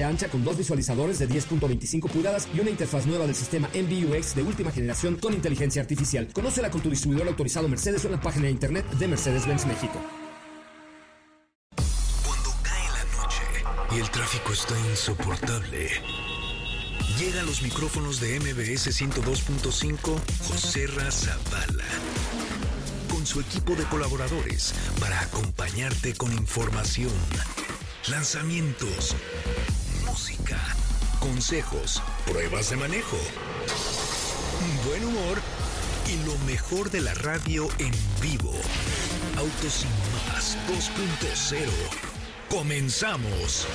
ancha con dos visualizadores de 10.25 pulgadas y una interfaz nueva del sistema MBUX de última generación con inteligencia artificial. Conócela con tu distribuidor autorizado Mercedes en la página de internet de Mercedes-Benz México. Cuando cae la noche y el tráfico está insoportable, llega a los micrófonos de MBS 102.5 José Razabala con su equipo de colaboradores para acompañarte con información, lanzamientos, música, consejos, pruebas de manejo, buen humor y lo mejor de la radio en vivo. Autos sin más 2.0. Comenzamos.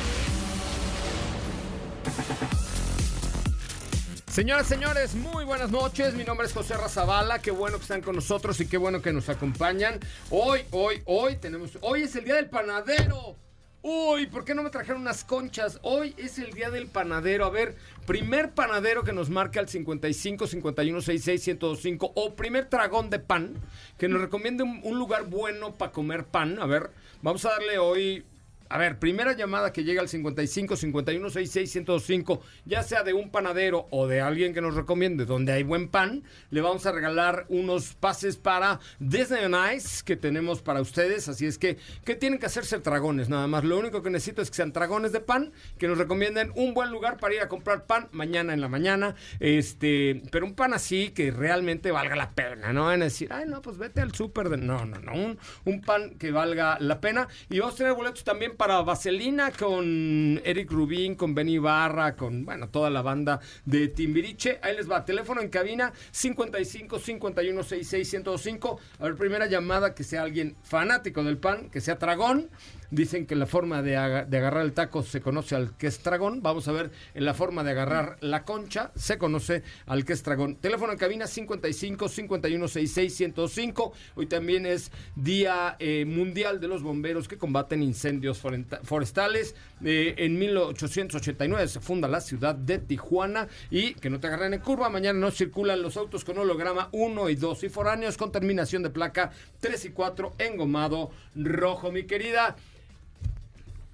Señoras, señores, muy buenas noches. Mi nombre es José Razabala. Qué bueno que están con nosotros y qué bueno que nos acompañan. Hoy, hoy, hoy tenemos. Hoy es el día del panadero. Uy, ¿por qué no me trajeron unas conchas? Hoy es el día del panadero. A ver, primer panadero que nos marque al 55 51 66 1025 o primer tragón de pan que nos recomiende un lugar bueno para comer pan. A ver, vamos a darle hoy a ver, primera llamada que llega al 55 51 66 1025, ya sea de un panadero o de alguien que nos recomiende donde hay buen pan, le vamos a regalar unos pases para Disney on Ice que tenemos para ustedes. Así es que, ¿qué tienen que hacerse dragones? Nada más. Lo único que necesito es que sean dragones de pan, que nos recomienden un buen lugar para ir a comprar pan mañana en la mañana. Este, pero un pan así que realmente valga la pena, ¿no? Van a decir, ay, no, pues vete al súper. No, no, no. Un, un pan que valga la pena. Y vamos a tener boletos también para Vaselina con Eric Rubín, con Benny Barra, con, bueno, toda la banda de Timbiriche. Ahí les va, teléfono en cabina 55 51 66 105. A ver, primera llamada que sea alguien fanático del pan, que sea tragón. Dicen que la forma de, aga- de agarrar el taco se conoce al que es. Vamos a ver, en la forma de agarrar la concha se conoce al que es tragón. Teléfono en cabina 55 51 66 105. Hoy también es Día eh, Mundial de los Bomberos que combaten incendios forestales. Eh, en 1889 se funda la ciudad de Tijuana y que no te agarren en curva. Mañana no circulan los autos con holograma 1 y 2 y foráneos con terminación de placa 3 y 4 engomado rojo. Mi querida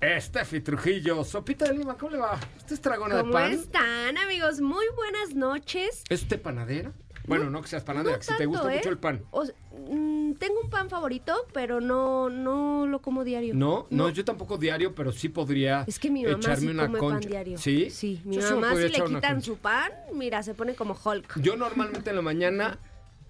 Estefi Trujillo, Sopita de Lima, ¿cómo le va? ¿Este es tragona de ¿Cómo pan? están, amigos? Muy buenas noches. ¿Es usted panadera? Bueno, no, que seas panadera, No que si te gusta ¿eh? mucho el pan. O mm, tengo un pan favorito, pero no, no lo como diario. No, no, yo tampoco diario, pero sí podría Es que mi mamá echarme sí una come concha. pan diario. ¿Sí? Sí, mi Yo mamá si le quitan su pan, mira, se pone como Hulk. Yo normalmente en la mañana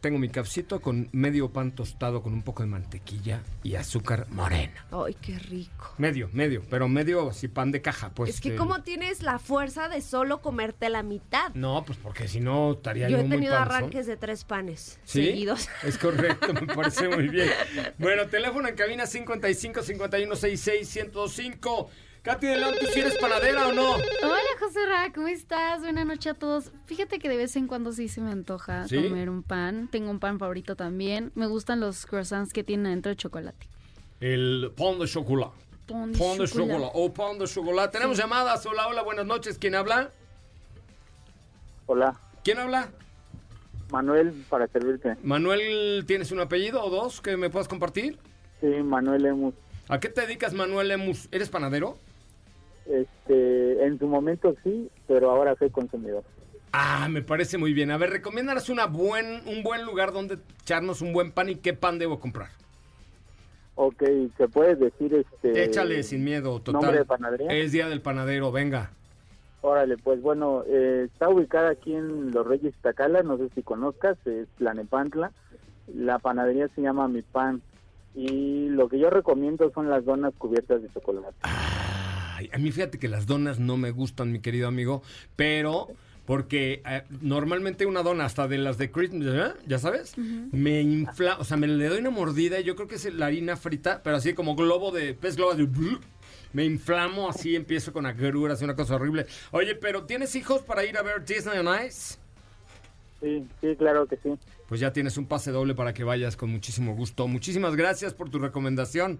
tengo mi cafecito con medio pan tostado con un poco de mantequilla y azúcar morena. Ay, qué rico. Medio, medio, pero medio así pan de caja, pues. es que como tienes la fuerza de solo comerte la mitad. No, pues porque si no estaría Yo yo, he tenido arranques de tres panes ¿Sí? seguidos. Es correcto, me parece muy bien. Bueno, teléfono en cabina 55 51 66 1025. Katy de León, ¿tú sí eres panadera o no? Hola José Ra, ¿cómo estás? Buenas noches a todos. Fíjate que de vez en cuando sí se me antoja ¿Sí? comer un pan. Tengo un pan favorito también. Me gustan los croissants que tienen adentro de chocolate. El pan de chocolate. Pan de Pan de chocolate. chocolate. O pan de chocolate. Tenemos llamadas. Hola, hola, buenas noches. ¿Quién habla? Hola, ¿Quién habla? Manuel, para servirte. Manuel, ¿tienes un apellido o dos que me puedas compartir? Sí, Manuel Emus. ¿A qué te dedicas, Manuel Emus? ¿Eres panadero? Este, en su momento sí, pero ahora soy consumidor. Ah, me parece muy bien. A ver, recomiéndanos una buen, un buen lugar donde echarnos un buen pan y qué pan debo comprar. Ok, ¿se puede decir este... Échale sin miedo, total. ¿Nombre de panadería? Es día del panadero, venga. Órale, pues bueno, eh, está ubicada aquí en Los Reyes Itacala, no sé si conozcas, es Planepantla. La panadería se llama Mi Pan. Y lo que yo recomiendo son las donas cubiertas de chocolate. Ay, a mí fíjate que las donas no me gustan, mi querido amigo, pero porque eh, normalmente una dona hasta de las de Christmas, ¿eh? ya sabes, me infla, o sea, me le doy una mordida y yo creo que es la harina frita, pero así como globo de pez globo de me inflamo así, empiezo con agruras y una cosa horrible. Oye, pero ¿tienes hijos para ir a ver Disney on Ice? Sí, sí, claro que sí. Pues ya tienes un pase doble para que vayas con muchísimo gusto. Muchísimas gracias por tu recomendación.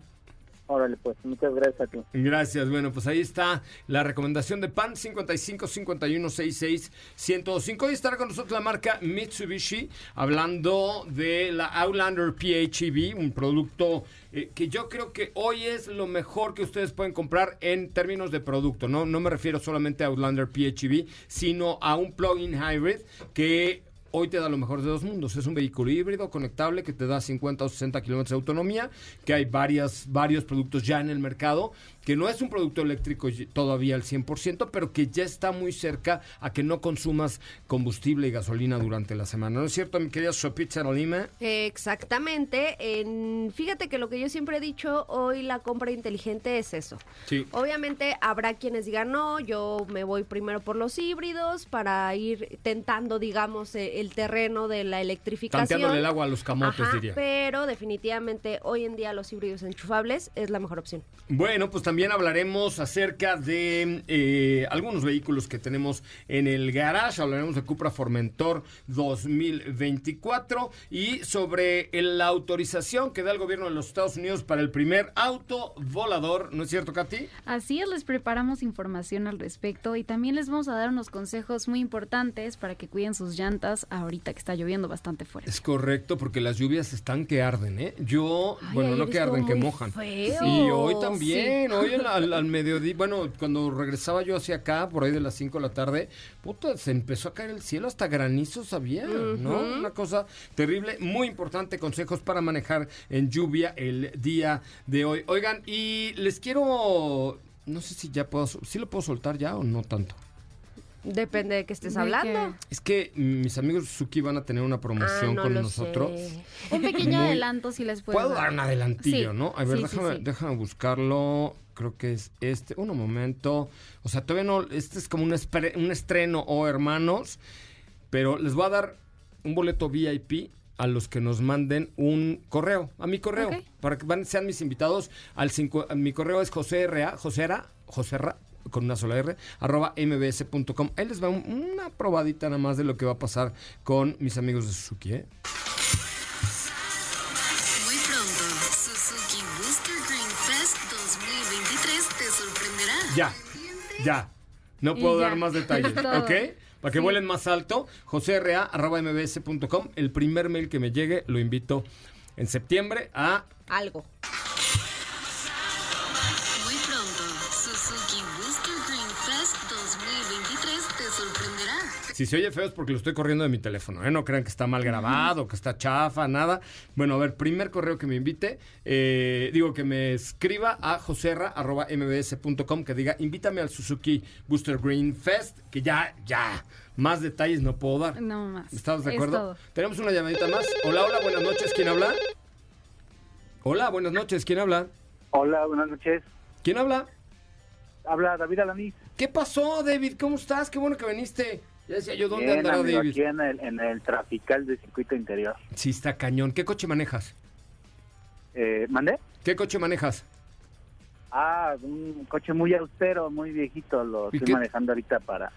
Órale, pues, muchas gracias a ti. Gracias. Bueno, pues ahí está la recomendación de PAN 55 51 66 105. Hoy estará con nosotros la marca Mitsubishi hablando de la Outlander PHEV, un producto eh, que yo creo que hoy es lo mejor que ustedes pueden comprar en términos de producto. No, no me refiero solamente a Outlander PHEV, sino a un plug-in hybrid que hoy te da lo mejor de dos mundos. Es un vehículo híbrido conectable que te da 50 o 60 kilómetros de autonomía, que hay varias, varios productos ya en el mercado, que no es un producto eléctrico todavía al 100%, pero que ya está muy cerca a que no consumas combustible y gasolina durante la semana. ¿No es cierto, mi querida Sopitza Lima? Exactamente. En, fíjate que lo que yo siempre he dicho, hoy la compra inteligente es eso. Sí. Obviamente habrá quienes digan, no, yo me voy primero por los híbridos para ir tentando, digamos, eh, el terreno de la electrificación. Tanteándole el agua a los camotes, Ajá, diría. Pero definitivamente hoy en día los híbridos enchufables es la mejor opción. Bueno, pues también hablaremos acerca de eh, algunos vehículos que tenemos en el garage. Hablaremos de Cupra Formentor 2024 y sobre la autorización que da el gobierno de los Estados Unidos para el primer auto volador. ¿No es cierto, Katy? Así es, les preparamos información al respecto y también les vamos a dar unos consejos muy importantes para que cuiden sus llantas ahorita que está lloviendo bastante fuerte. Es correcto, porque las lluvias están que arden, ¿eh? Yo, Ay, bueno, no que arden, que mojan. feo. Y hoy también, hoy al, al- al mediodía, bueno, cuando regresaba yo hacia acá, por ahí de las 5 de la tarde, puta, se empezó a caer el cielo, hasta granizos había, ¿no? Una cosa terrible, muy importante, consejos para manejar en lluvia el día de hoy. Oigan, y les quiero, no sé si ya puedo, si lo puedo soltar ya o no tanto. Depende de qué estés ¿De hablando. Es que mis amigos Suzuki van a tener una promoción Ah, no con lo nosotros. sé. Un pequeño Muy- adelanto si les puedo Puedo dar un adelantillo, Sí, ¿no? A ver, sí, déjame, sí. déjame buscarlo. Creo que es este. Un momento. O sea, todavía no. Este es como un, espre- un estreno o hermanos. Pero les voy a dar un boleto VIP a los que nos manden un correo. A mi correo. Para que van, sean mis invitados. Al cinco, mi correo es joserra, josera, joserra, con una sola R, arroba mbs.com. Ahí les va un- una probadita nada más de lo que va a pasar con mis amigos de Suzuki, ¿eh? Muy pronto, Suzuki Booster Green Fest 2023 te sorprenderá. Ya, ya. No puedo ya. dar más detalles. ¿ok? Para que Sí. vuelen más alto, joserra.mbs.com. El primer mail que me llegue lo invito en septiembre a... Algo. Si se oye feo es porque lo estoy corriendo de mi teléfono, ¿eh? No crean que está mal grabado, que está chafa, nada. Bueno, a ver, primer correo que me invite, eh, digo que me escriba a joserra.mbs.com que diga, invítame al Suzuki Booster Green Fest, que ya, ya, más detalles no puedo dar. No más. ¿Estamos de Es acuerdo? todo. Tenemos una llamadita más. Hola, hola, buenas noches. ¿Quién habla? Hola, buenas noches. ¿Quién habla? Hola, buenas noches. ¿Quién habla? Habla David Alaniz. ¿Qué pasó, David? ¿Cómo estás? Qué bueno que viniste. Ya decía yo, ¿dónde Bien, andará amigo, aquí en el, en el trafical de circuito interior. Sí, está cañón. ¿Qué coche manejas? Eh, ¿Mandé? ¿Qué coche manejas? Ah, un coche muy austero, muy viejito. Lo ¿Y estoy qué? manejando ahorita para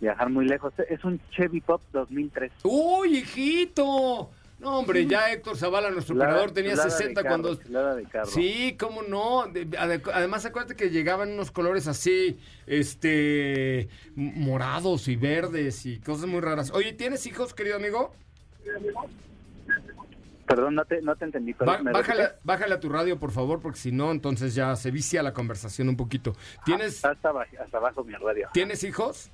viajar muy lejos. Es un Chevy Pop 2003. ¡Uy, hijito! No, hombre, ya Héctor Zavala, nuestro operador, tenía de 60 carro, cuando... de. Sí, cómo no. De- ade- Además, acuérdate que llegaban unos colores así, este, morados y verdes y cosas muy raras. Oye, ¿tienes hijos, querido amigo? Perdón, no te, no te entendí. perdón, Ba- ¿me bájale, bájale a tu radio, por favor, porque si no, entonces ya se vicia la conversación un poquito. ¿Tienes, Ah, hasta abajo mi radio. ¿tienes hijos?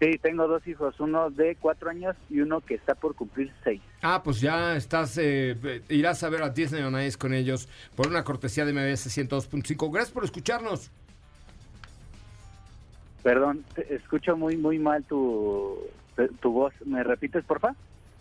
Sí, tengo dos hijos, uno de cuatro años y uno que está por cumplir seis. Ah, pues ya estás, eh, irás a ver a Disney on Ice con ellos por una cortesía de MBS 102.5. Gracias por escucharnos. Perdón, te escucho muy muy mal tu, tu voz. ¿Me repites, porfa?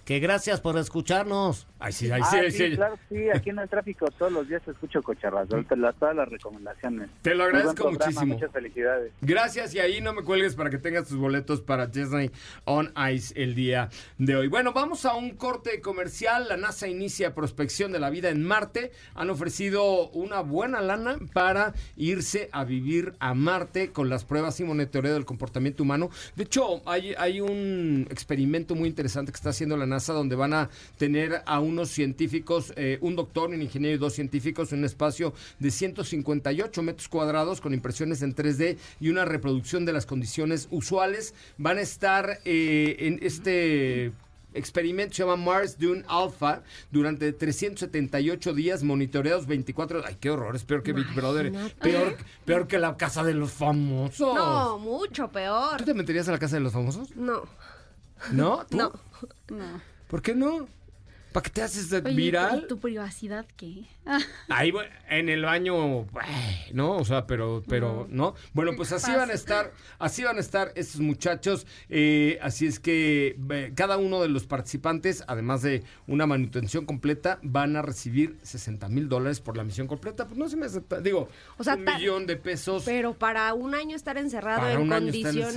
Que gracias por escucharnos. Ay, sí, ay, Ah, sí, sí, sí. claro, sí, aquí en el tráfico todos los días escucho cocharras, la- todas las recomendaciones. Te lo agradezco programa, muchísimo. Muchas felicidades. Gracias y ahí no me cuelgues para que tengas tus boletos para Disney on Ice el día de hoy. Bueno, vamos a un corte comercial. La NASA inicia prospección de la vida en Marte. Han ofrecido una buena lana para irse a vivir a Marte con las pruebas y monitoreo del comportamiento humano. De hecho, hay, hay un experimento muy interesante que está haciendo la NASA donde van a tener a unos científicos, eh, un doctor, un ingeniero y dos científicos en un espacio de 158 metros cuadrados con impresiones en 3D y una reproducción de las condiciones usuales. Van a estar eh, en este experimento se llama Mars Dune Alpha durante 378 días monitoreados 24 ay qué horror es peor que Big Brother Imagínate. peor, peor que la casa de los famosos No, mucho peor. ¿tú te meterías a la casa de los famosos? No, ¿no? ¿Tú? no. No. ¿Por qué no? ¿para qué te haces Oye, viral? ¿y tu privacidad qué? Ah, Ahí en el baño, ay, ¿no? O sea, pero, pero, ¿no? Bueno, pues así van a estar, así van a estar estos muchachos. eh, así es que eh, cada uno de los participantes, además de una manutención completa, van a recibir 60 mil dólares por la misión completa. Pues no se me hace, ta- digo, O sea, un millón de pesos. Pero para un año estar encerrado para en un año estar condiciones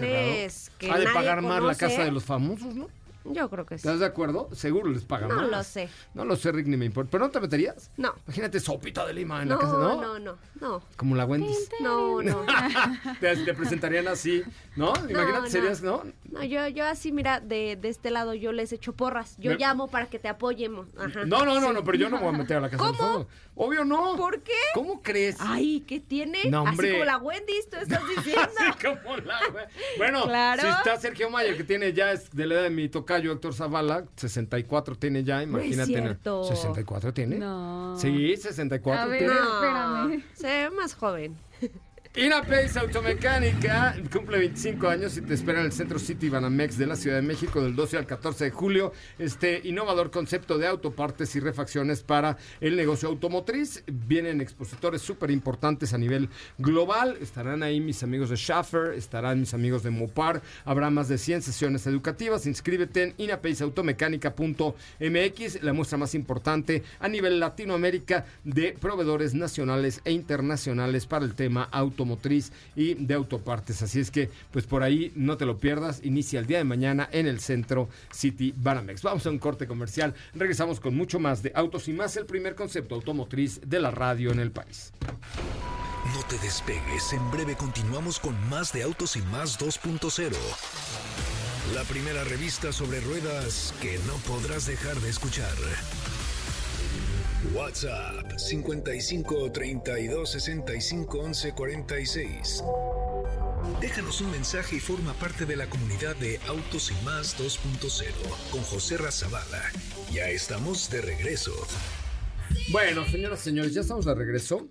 encerrado. que Ha de nadie pagar más la casa de los famosos, ¿no? Yo creo que sí. ¿Estás de acuerdo? Seguro les pagan No más. lo sé. No lo sé, Rick, ni me importa. ¿Pero no te meterías? No. Imagínate sopita de lima en la No, casa, ¿no? no, no, no. Como la Wendy's. No, no. te, te presentarían así, ¿no? Imagínate, no. serías, ¿no? No, yo, yo así, mira, de, de este lado yo les echo porras. Yo Me- llamo para que te apoyemos. Ajá. No, no, no, no, pero yo no me voy a meter a la casa del ¿Cómo? fuego. Obvio no. ¿Por qué? ¿Cómo crees? Ay, ¿qué tiene? No, hombre. Así como la Wendy's, tú estás diciendo. Así como la. Bueno, Claro. si está Sergio Mayer, que tiene ya, es de la edad de mi tocayo Héctor Zavala, 64 tiene ya, imagínate. ¿no? cierto. 64 tiene. No. Sí, 64 A ver. tiene. No, Espérame. se ve más joven. Inapace Automecánica cumple 25 años y te espera en el Centro City Banamex de la Ciudad de México del 12 al 14 de julio. Este innovador concepto de autopartes y refacciones para el negocio automotriz. Vienen expositores súper importantes a nivel global. Estarán ahí mis amigos de Schaffer, estarán mis amigos de Mopar. Habrá más de 100 sesiones educativas. Inscríbete en inapaceautomecánica.mx, la muestra más importante a nivel Latinoamérica de proveedores nacionales e internacionales para el tema automotriz y de autopartes. Así es que, pues por ahí no te lo pierdas. Inicia el día de mañana en el Centro City Banamex. Vamos a un corte comercial. Regresamos con mucho más de autos y más, el primer concepto automotriz de la radio en el país. No te despegues, en breve continuamos con más de Autos y Más 2.0. La primera revista sobre ruedas que no podrás dejar de escuchar. WhatsApp 55 32 65 11 46. Déjanos un mensaje y forma parte de la comunidad de Autos y Más 2.0 con José Razabala. Ya estamos de regreso. Bueno, señoras y señores, ya estamos de regreso.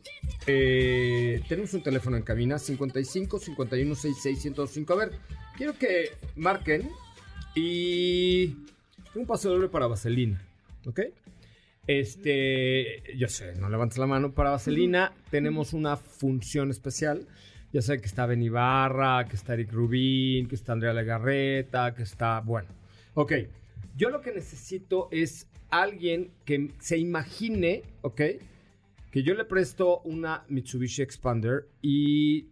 Eh, tenemos un teléfono en cabina 55 51 66 105. A ver, quiero que marquen y un paso doble para Vaselina, ¿ok? Este, yo sé, no levantes la mano para Vaselina. Tenemos una función especial. Ya sé que está Ben Ibarra, que está Eric Rubín, que está Andrea Legarreta, que está, bueno. Ok, yo lo que necesito es alguien que se imagine, ¿ok? Que yo le presto una Mitsubishi Expander y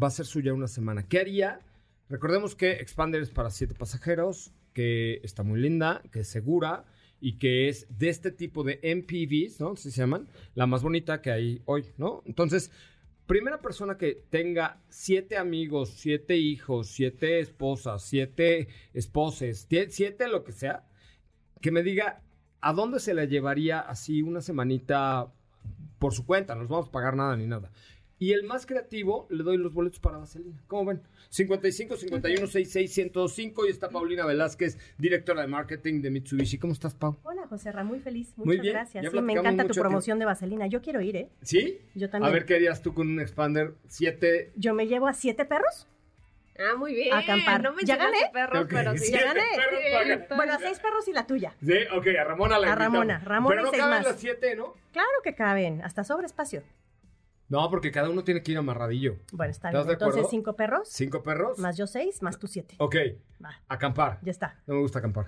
va a ser suya una semana. ¿Qué haría? Recordemos que Expander es para siete pasajeros, que está muy linda, que es segura y que es de este tipo de MPVs, ¿no? Así se llaman, la más bonita que hay hoy, ¿no? Entonces, primera persona que tenga siete amigos, siete hijos, siete esposas, siete esposes, siete lo que sea, que me diga a dónde se la llevaría así una semanita por su cuenta, no nos vamos a pagar nada ni nada. Y el más creativo, le doy los boletos para Vaselina. ¿Cómo ven? 55 51 66 105 y está Paulina Velázquez, directora de marketing de Mitsubishi. ¿Cómo estás, Pau? Hola, José Ra, muy feliz. Muchas Muy bien, gracias. Sí, me encanta tu promoción de Vaselina. Yo quiero ir, ¿eh? ¿Sí? Yo también. A ver, ¿qué harías tú con un Expander 7? Yo me llevo a siete perros. Ah, muy bien. A acampar. No me ¿Ya gané? perros, pero sí. Ya gané. perros. Bueno, a seis perros y la tuya. Sí, ok, a Ramona la A invitamos. Ramona, Ramona Pero y no seis caben más. las 7, ¿no? Claro que caben, hasta sobre espacio. No, porque cada uno tiene que ir amarradillo. Bueno, está ¿Estás bien. de Entonces, acuerdo? cinco perros, ¿Cinco perros? más yo seis, más tú siete. Ok, Va, acampar. ya está. No me gusta acampar.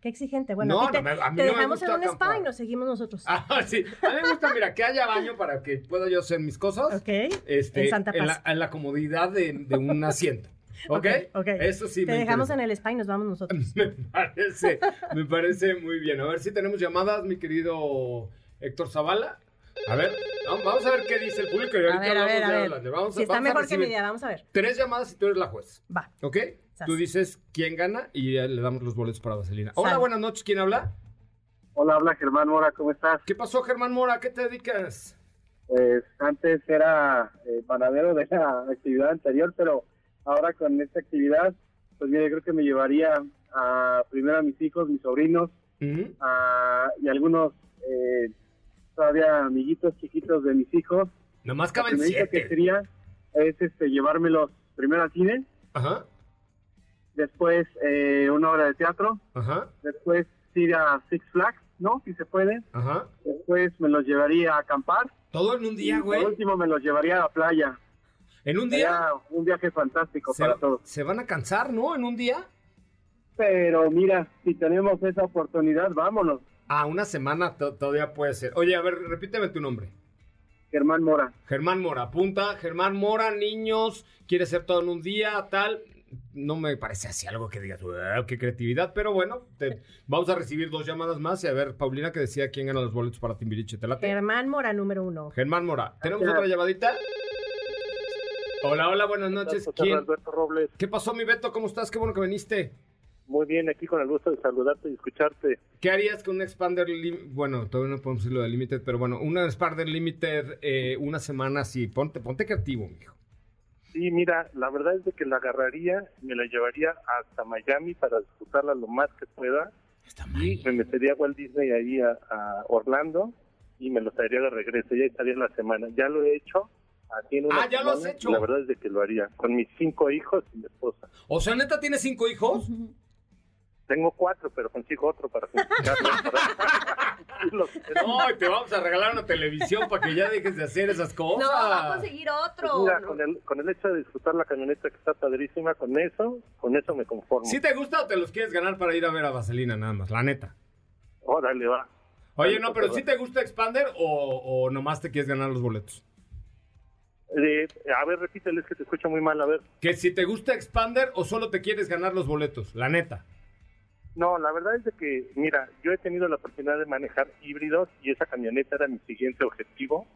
Qué exigente. Bueno, No, a ti te, no, me- a mí te no me dejamos en un spa acampar. y nos seguimos nosotros. Ah, sí. A mí me gusta, mira, que haya baño para que pueda yo hacer mis cosas. Ok. Este, en Santa Paz. la, en la comodidad de, de un asiento. ¿Ok? ok. Eso sí Te me dejamos interesa. en el spa y nos vamos nosotros. Me parece, me parece muy bien. A ver si tenemos llamadas, mi querido Héctor Zavala. A ver, vamos a ver qué dice el público y ahorita A ver, a ver, a ver. Vamos, Si está vamos a mejor que mi idea, vamos a ver. Tres llamadas y tú eres la juez. Va. ¿Ok? Sas. Tú dices quién gana y ya le damos los boletos para Vaselina. Hola, buenas noches. ¿Quién habla? Hola, habla Germán Mora, ¿cómo estás? ¿Qué pasó, Germán Mora? ¿A qué te dedicas? Pues antes era eh, panadero de la actividad anterior, pero ahora con esta actividad, pues mira, yo creo que me llevaría a primero a mis hijos, mis sobrinos, a- y algunos eh, todavía amiguitos chiquitos de mis hijos. Nomás Lo caben que siete. sería es este, llevármelos primero al cine, Ajá, después eh, una hora de teatro, ajá, después ir a Six Flags, ¿no? Si se puede. ajá. Después me los llevaría a acampar. Todo en un día, güey. por último me los llevaría a la playa. En un día Sería un viaje fantástico se, para todos. se van a cansar, ¿no? En un día. Pero mira, si tenemos esa oportunidad, vámonos. Ah, una semana to- todavía puede ser. Oye, a ver, repíteme tu nombre. Germán Mora. Germán Mora, apunta. Germán Mora, niños, quiere ser todo en un día, tal. No me parece así algo que digas, "Wow, qué creatividad, pero bueno, te- vamos a recibir dos llamadas más y a ver, Paulina que decía quién gana los boletos para Timbiriche. ¿Te late? Germán Mora, número uno. Germán Mora, ¿tenemos Gracias. otra llamadita? Hola, hola, buenas noches. ¿Quién? Alberto Robles. ¿Qué pasó, mi Beto? ¿Cómo estás? Qué bueno que viniste. Muy bien, aquí con el gusto de saludarte y escucharte. ¿Qué harías con un Expander Bueno, todavía no podemos decirlo de Limited, pero bueno, un Expander Limited eh, una semana así. Ponte, ponte creativo, mijo. Sí, mira, la verdad es de que la agarraría, me la llevaría hasta Miami para disfrutarla lo más que pueda. Y me metería a Walt Disney ahí a, a Orlando y me lo traería de regreso. Ya estaría la semana. Ya lo he hecho. Aquí en una Ah, ¿ya lo has hecho? La verdad es de que lo haría con mis cinco hijos y mi esposa. O sea, neta, ¿tienes cinco hijos? Tengo cuatro, pero consigo otro para No, y te vamos a regalar una televisión para que ya dejes de hacer esas cosas. No, va a conseguir otro. Pues mira, ¿no? con el, con el hecho de disfrutar la camioneta que está padrísima, con eso, con eso me conformo. ¿Sí te gusta o te los quieres ganar para ir a ver a Vaselina nada más? La neta. Órale, va. Oye, no, pero ¿sí te gusta Expander o, o nomás te quieres ganar los boletos? Eh, a ver, repítele, es que te escucho muy mal, a ver. Que si te gusta Expander o solo te quieres ganar los boletos, la neta. No, la verdad es de que, mira, yo he tenido la oportunidad de manejar híbridos y esa camioneta era mi siguiente objetivo.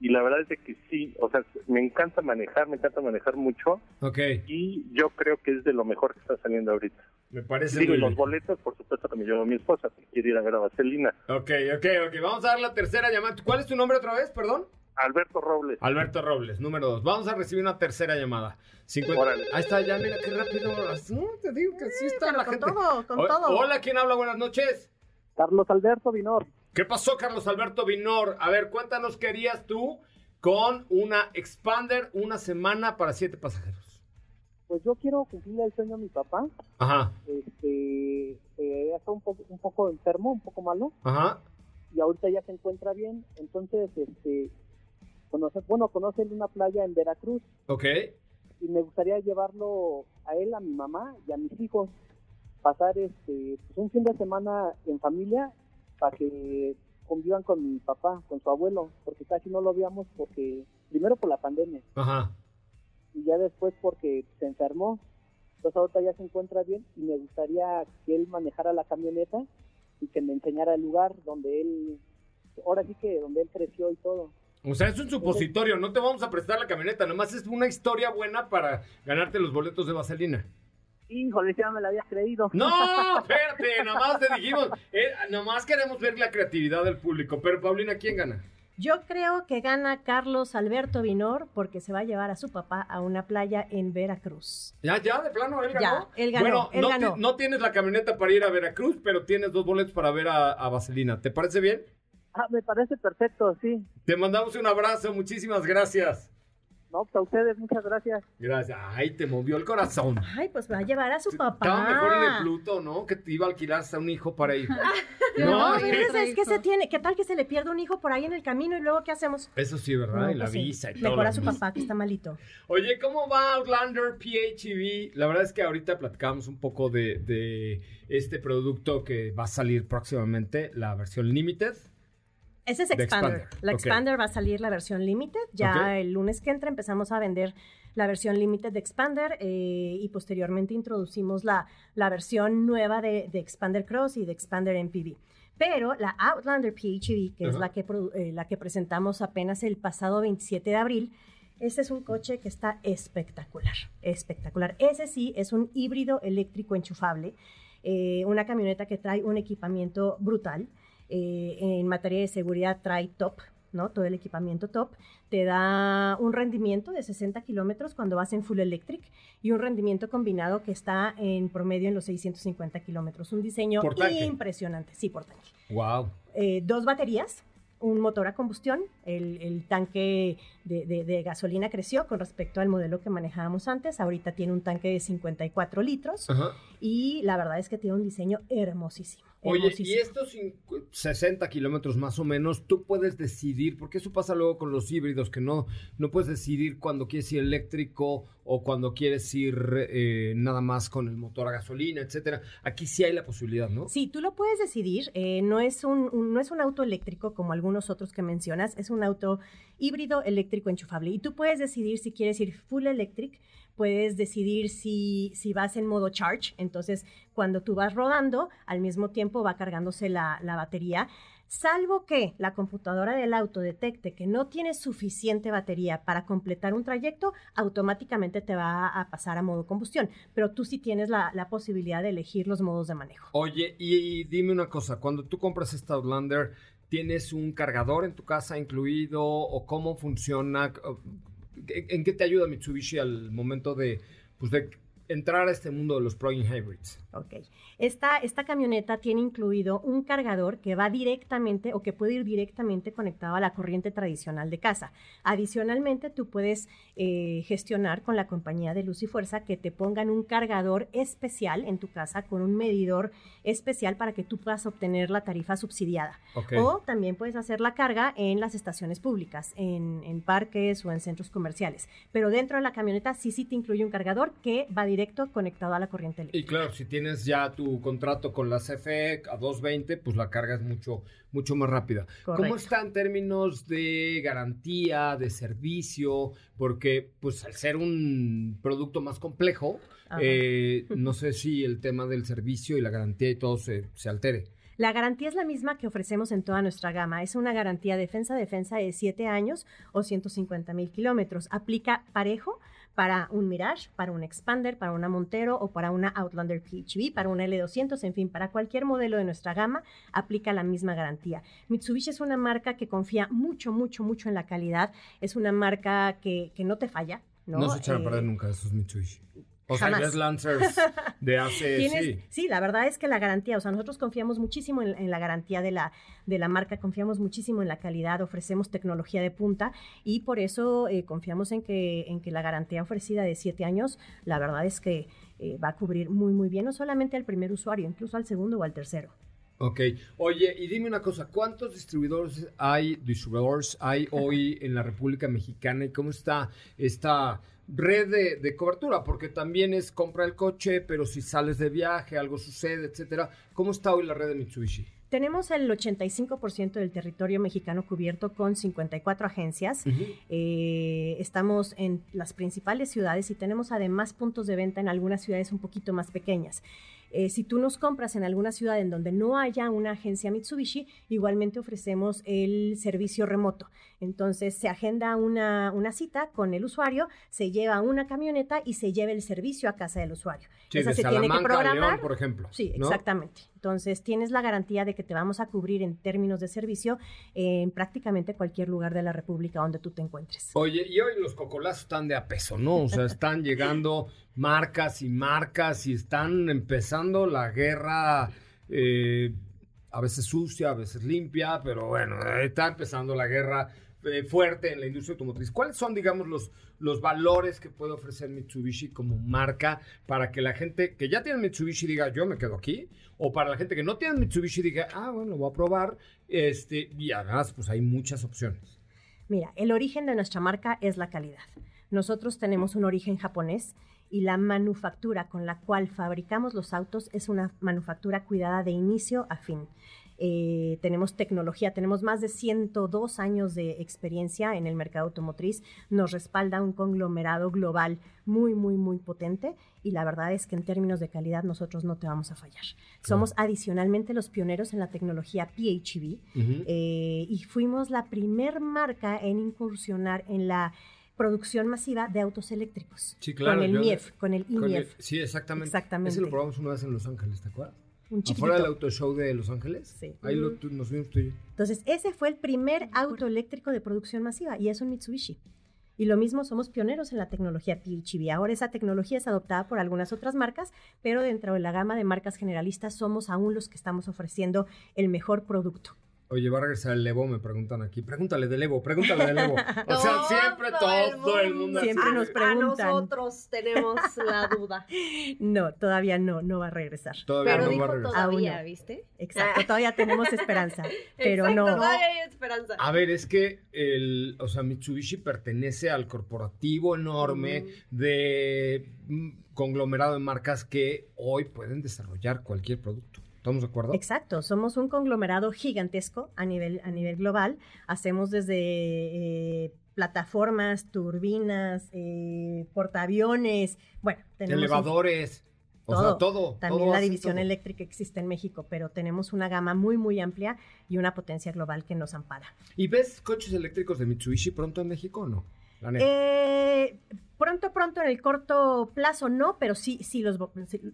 Y la verdad es de que sí, o sea, me encanta manejar, me encanta manejar mucho. Ok, Y yo creo que es de lo mejor que está saliendo ahorita. me parece Digo, muy los bien. boletos, por supuesto que me llevo a mi esposa, que quiere ir a ver a Vaselina. Ok, ok, ok. Vamos a dar la tercera llamada. ¿Cuál es tu nombre otra vez, perdón? Alberto Robles. Alberto Robles, número dos. Vamos a recibir una tercera llamada. 50. Órale. Ahí está, ya, mira qué rápido. No, te digo que sí está pero la con gente. todo, con O- todo. Hola, ¿quién habla? Buenas noches. Carlos Alberto Vinor. ¿Qué pasó, Carlos Alberto Vinor? A ver, cuéntanos qué harías tú con una Expander una semana para siete pasajeros. Pues yo quiero cumplir el sueño de mi papá. Ajá, Este, eh, está un poco, un poco enfermo, un poco malo. ajá. y ahorita ya se encuentra bien. Entonces, este, conoce, bueno, conoce él una playa en Veracruz Ok. y me gustaría llevarlo a él, a mi mamá y a mis hijos, pasar este, pues, un fin de semana en familia para que convivan con mi papá, con su abuelo, porque casi no lo veíamos porque, primero por la pandemia Ajá. y ya después porque se enfermó. Entonces ahorita ya se encuentra bien y me gustaría que él manejara la camioneta y que me enseñara el lugar donde él, ahora sí que donde él creció y todo. O sea, es un supositorio. No te vamos a prestar la camioneta. Nomás es una historia buena para ganarte los boletos de Vaselina. Híjole, ya me la habías creído. No, espérate. Nomás te dijimos. eh, nomás queremos ver la creatividad del público. Pero, Paulina, ¿quién gana? Yo creo que gana Carlos Alberto Vinor porque se va a llevar a su papá a una playa en Veracruz. Ya, ya, de plano, él Ya, ganó. él ganó, Bueno, él no, ganó. ti- no tienes la camioneta para ir a Veracruz, pero tienes dos boletos para ver a, a Vaselina. ¿Te parece bien? Ah, me parece perfecto, sí. Te mandamos un abrazo, muchísimas gracias. No, pues a ustedes, muchas gracias. Gracias. Ay, te movió el corazón. Ay, pues va a llevar a su papá. Estaba mejor en el Pluto, ¿no? Que te iba a alquilar hasta un hijo para ir. No, No, fíjese, es que se tiene, ¿qué tal que se le pierde un hijo por ahí en el camino y luego qué hacemos? Eso sí, ¿verdad? No, y la pues sí. visa y todo. Mejor a su papá que está malito. Oye, ¿cómo va Outlander PHEV? La verdad es que ahorita platicamos un poco de, de este producto que va a salir próximamente, la versión Limited. Ese es De Expander. Expander, La. Expander va a salir la versión Limited. Ya el lunes que entra empezamos a vender la versión Limited de Expander eh, y posteriormente introducimos la, la versión nueva de, de Expander Cross y de Expander MPV. Pero la Outlander PHEV, que es la que, eh, la que presentamos apenas el pasado 27 de abril, ese es un coche que está espectacular, espectacular. Ese sí es un híbrido eléctrico enchufable, eh, una camioneta que trae un equipamiento brutal. Eh, en materia de seguridad trae top, ¿no? Todo el equipamiento top. Te da un rendimiento de 60 kilómetros cuando vas en full electric y un rendimiento combinado que está en promedio en los 650 kilómetros. Un diseño impresionante, sí, por tanque Wow. eh, dos baterías, un motor a combustión, el, el tanque de, de- de gasolina creció con respecto al modelo que manejábamos antes, ahorita tiene un tanque de 54 litros Ajá. Y la verdad es que tiene un diseño hermosísimo. Oye, y estos cincu- 60 kilómetros más o menos, tú puedes decidir, porque eso pasa luego con los híbridos, que no, no puedes decidir cuando quieres ir eléctrico o cuando quieres ir eh, nada más con el motor a gasolina, etcétera. Aquí sí hay la posibilidad, ¿no? Sí, tú lo puedes decidir. eh, no, es un, un- no es un auto eléctrico como algunos otros que mencionas, es un auto híbrido eléctrico enchufable. Y tú puedes decidir si quieres ir full electric, puedes decidir si, si vas en modo charge. Entonces, cuando tú vas rodando, al mismo tiempo va cargándose la, la batería. Salvo que la computadora del auto detecte que no tienes suficiente batería para completar un trayecto, automáticamente te va a pasar a modo combustión. Pero tú sí tienes la, la posibilidad de elegir los modos de manejo. Oye, y, y dime una cosa, cuando tú compras esta Outlander, ¿tienes un cargador en tu casa incluido o cómo funciona? ¿En en qué te ayuda Mitsubishi al momento de, pues, de entrar a este mundo de los plug-in hybrids? Ok. Esta, esta camioneta tiene incluido un cargador que va directamente o que puede ir directamente conectado a la corriente tradicional de casa. Adicionalmente, tú puedes eh, gestionar con la compañía de luz y fuerza que te pongan un cargador especial en tu casa con un medidor especial para que tú puedas obtener la tarifa subsidiada. Ok. O también puedes hacer la carga en las estaciones públicas, en, en parques o en centros comerciales. Pero dentro de la camioneta sí, sí te incluye un cargador que va directo conectado a la corriente eléctrica. Y claro, si tienes ya tu contrato con la CFE a 220, pues la carga es mucho, mucho más rápida. ¿Cómo está en términos de garantía, de servicio? Porque, pues, al ser un producto más complejo, eh, no sé si el tema del servicio y la garantía y todo se, se altere. La garantía es la misma que ofrecemos en toda nuestra gama. Es una garantía defensa-defensa de 7 años o 150 mil kilómetros. Aplica parejo para un Mirage, para un Expander, para una Montero o para una Outlander PHEV, para una L200, en fin, para cualquier modelo de nuestra gama aplica la misma garantía. Mitsubishi es una marca que confía mucho, mucho, mucho en la calidad. Es una marca que, que no te falla. No, No, se echaron a Eh, perder nunca esos Mitsubishi. O sea, jamás. es Lancers de hace... Sí. sí, la verdad es que la garantía, o sea, nosotros confiamos muchísimo en, en la garantía de la, de la marca, confiamos muchísimo en la calidad, ofrecemos tecnología de punta y por eso eh, confiamos en que, en que la garantía ofrecida de siete años, la verdad es que eh, va a cubrir muy, muy bien, no solamente al primer usuario, incluso al segundo o al tercero. Ok. Oye, y dime una cosa, ¿cuántos distribuidores hay, distribuidores hay hoy en la República Mexicana y cómo está esta red de, de cobertura? Porque también es compra el coche, pero si sales de viaje, algo sucede, etcétera. ¿Cómo está hoy la red de Mitsubishi? Tenemos el 85% del territorio mexicano cubierto con 54 agencias. Eh, estamos en las principales ciudades y tenemos además puntos de venta en algunas ciudades un poquito más pequeñas. Eh, si tú nos compras en alguna ciudad en donde no haya una agencia Mitsubishi, igualmente ofrecemos el servicio remoto. Entonces se agenda una, una cita con el usuario, se lleva una camioneta y se lleva el servicio a casa del usuario. Sí, Esa de se tiene que Salamanca programar. León, por ejemplo. Sí, ¿no? exactamente. Entonces tienes la garantía de que te vamos a cubrir en términos de servicio en prácticamente cualquier lugar de la República donde tú te encuentres. Oye, y hoy los cocolazos están de a peso, ¿no? O sea, están llegando marcas y marcas y están empezando la guerra, eh, a veces sucia, a veces limpia, pero bueno, está empezando la guerra eh, fuerte en la industria automotriz. ¿Cuáles son, digamos, los, los valores que puede ofrecer Mitsubishi como marca para que la gente que ya tiene Mitsubishi diga, yo me quedo aquí? O para la gente que no tiene Mitsubishi diga, ah, bueno, lo voy a probar. Este, y además, pues hay muchas opciones. Mira, el origen de nuestra marca es la calidad. Nosotros tenemos un origen japonés y la manufactura con la cual fabricamos los autos es una manufactura cuidada de inicio a fin. Eh, tenemos tecnología, tenemos más de 102 años de experiencia en el mercado automotriz, nos respalda un conglomerado global muy, muy, muy potente y la verdad es que en términos de calidad nosotros no te vamos a fallar. Somos adicionalmente los pioneros en la tecnología PHEV eh, y fuimos la primer marca en incursionar en la producción masiva de autos eléctricos. Sí, claro. Con el MIEF, con el con el- IMIEF. sí, exactamente. Exactamente. Ese lo probamos una vez en Los Ángeles, ¿te acuerdas? Un Afuera del auto show de Los Ángeles. Sí. Ahí lo, tu- nos vimos tú y yo. Entonces, ese fue el primer auto eléctrico de producción masiva y es un Mitsubishi. Y lo mismo, somos pioneros en la tecnología PHEV. Ahora esa tecnología es adoptada por algunas otras marcas, pero dentro de la gama de marcas generalistas somos aún los que estamos ofreciendo el mejor producto. Oye, va a regresar el Evo, me preguntan aquí. Pregúntale del Evo, pregúntale del Evo. O sea, Todo siempre el todo el mundo. Siempre así. nos A preguntan. nosotros tenemos la duda. No, todavía no, no va a regresar. Todavía Pero no dijo va a regresar. Todavía. ¿viste? Exacto, todavía tenemos esperanza, pero Exacto, no. todavía hay esperanza. A ver, es que el, o sea, Mitsubishi pertenece al corporativo enorme de mm, conglomerado de marcas que hoy pueden desarrollar cualquier producto. ¿Estamos de acuerdo? Exacto, somos un conglomerado gigantesco a nivel, a nivel global. Hacemos desde eh, plataformas, turbinas, eh, portaaviones, bueno, tenemos un- Elevadores. O todo. sea, todo. También todo la división todo. eléctrica existe en México, pero tenemos una gama muy, muy amplia y una potencia global que nos ampara. ¿Y ves coches eléctricos de Mitsubishi pronto en México o no? La neta. Eh, pronto, pronto, en el corto plazo no, pero sí, sí los,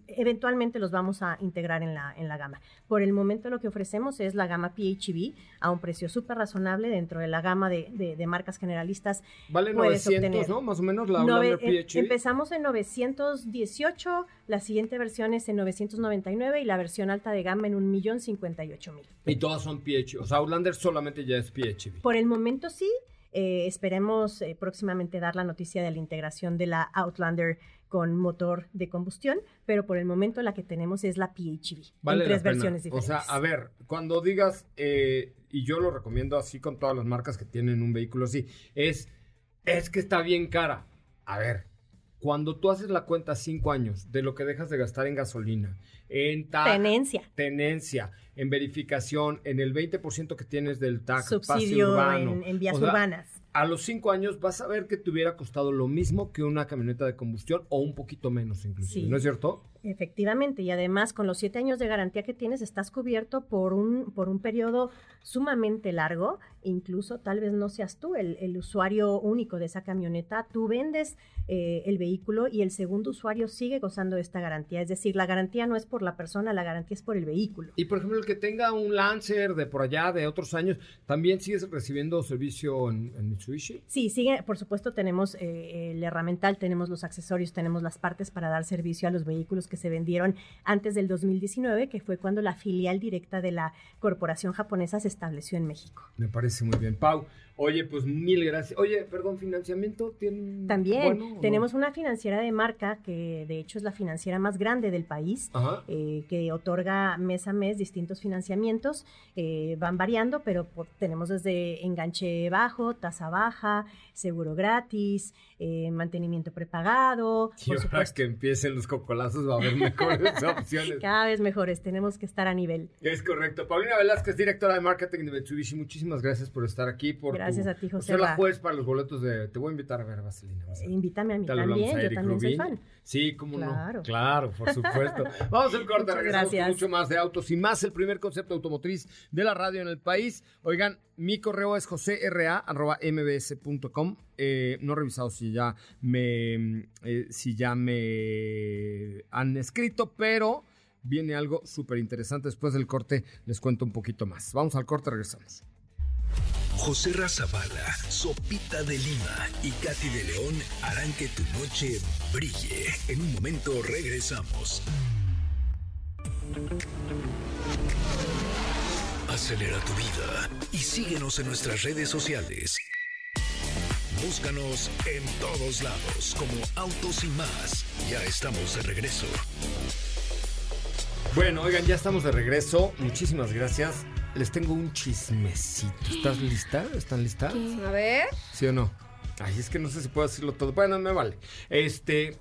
eventualmente los vamos a integrar en la, en la gama. Por el momento lo que ofrecemos es la gama PHEV a un precio súper razonable dentro de la gama de, de- de marcas generalistas. vale puedes 900, obtener. ¿no? Más o menos la Nove- em- PHEV. empezamos en 918, la siguiente versión es en 999 y la versión alta de gama en 1.058.000. Y todas son PHEV. O sea, Outlander solamente ya es PHEV. Por el momento sí. Eh, esperemos eh, próximamente dar la noticia de la integración de la Outlander con motor de combustión, pero por el momento la que tenemos es la PHEV Vale en tres versiones O diferentes. sea, a ver, cuando digas, eh, y yo lo recomiendo así con todas las marcas que tienen un vehículo así, es, es que está bien cara. A ver, cuando tú haces la cuenta cinco años de lo que dejas de gastar en gasolina, en TAC, Tenencia, tenencia, en verificación, en el 20% que tienes del TAC, pase subsidio urbano. en, en vías O sea, urbanas. A los cinco años vas a ver que te hubiera costado lo mismo que una camioneta de combustión o un poquito menos inclusive, Sí. ¿no es cierto? Efectivamente, y además con los siete años de garantía que tienes, estás cubierto por un, por un periodo sumamente largo, incluso tal vez no seas tú el, el usuario único de esa camioneta, tú vendes eh, el vehículo y el segundo usuario sigue gozando de esta garantía, es decir, la garantía no es por la persona, la garantía es por el vehículo. Y por ejemplo, el que tenga un Lancer de por allá, de otros años, ¿también sigues recibiendo servicio en, en Mitsubishi? Sí, sigue, por supuesto tenemos eh, el herramental, tenemos los accesorios, tenemos las partes para dar servicio a los vehículos que se vendieron antes del 2019, que fue cuando la filial directa de la corporación japonesa se estableció en México. Me parece muy bien. Pau, oye, pues mil gracias. Oye, perdón, ¿financiamiento tienen? También bueno no? tenemos una financiera de marca que de hecho es la financiera más grande del país. Eh, que otorga mes a mes distintos financiamientos, eh, van variando, pero por- tenemos desde enganche bajo, tasa baja, seguro gratis, eh, mantenimiento prepagado, Y por ahora supuesto, que empiecen los cocolazos va a haber mejores opciones. cada vez mejores, tenemos que estar a nivel. Es correcto. Paulina Velázquez, directora de marketing de Mitsubishi, muchísimas gracias por estar aquí. Por Gracias tu- a ti, José ser la juez para los boletos de... Te voy a invitar a ver Vaselina. Invítame a mí también, a yo también soy Rubin. fan. Sí, cómo Claro. no. Claro, por supuesto. Vamos al corte, regresamos con gracias. mucho más de autos y más el primer concepto automotriz de la radio en el país. Oigan, mi correo es joserra.mbs.com. Eh, no he revisado si ya me eh, si ya me han escrito, pero viene algo súper interesante. Después del corte les cuento un poquito más. Vamos al corte, regresamos. José Razabala, Sopita de Lima y Katy de León harán que tu noche brille. En un momento regresamos. Acelera tu vida y síguenos en nuestras redes sociales. Búscanos en todos lados como Autos y más. Ya estamos de regreso. Bueno, oigan, ya estamos de regreso. Muchísimas gracias. Les tengo un chismecito. ¿Estás lista? ¿Están listas? A ver. ¿Sí o no? Ay, es que no sé si puedo decirlo todo. Bueno, me vale. Este.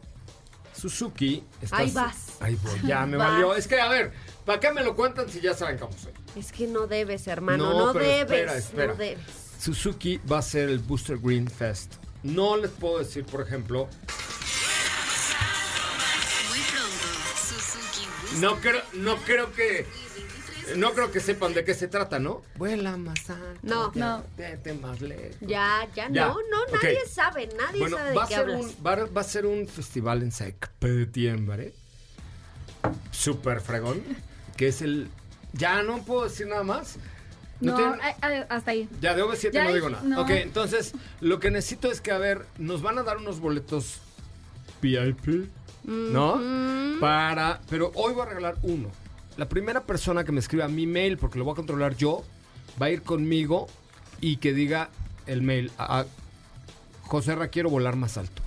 Suzuki. está- Ahí vas. Ahí voy, ya me Vas. valió. Es que, a ver, ¿para qué me lo cuentan si ya saben cómo soy? Es que no debes, hermano. No, No, pero debes. espera, espera. No debes. Suzuki va a ser el Booster Green Fest. No les puedo decir, por ejemplo, Muy pronto, Suzuki Booster no creo, no creo que. No creo que sepan de qué se trata, ¿no? Vuela más alto. No. ya, No. Vete más lejos. Ya, ya, Ya, no, no, nadie sabe, nadie Bueno, sabe va de a, qué ser hablas. un, va, a- va a ser un festival en septiembre. Super fregón. Que es el. Ya no puedo decir nada más. No, tienen- ay, hasta ahí. Ya de OV7 Ya no digo nada. no. Ok, entonces lo que necesito es que, a ver, nos van a dar unos boletos VIP, ¿no? Para. Pero hoy voy a regalar uno. La primera persona que me escriba mi mail, porque lo voy a controlar yo, va a ir conmigo y que diga el mail a, a José Ra, quiero volar más alto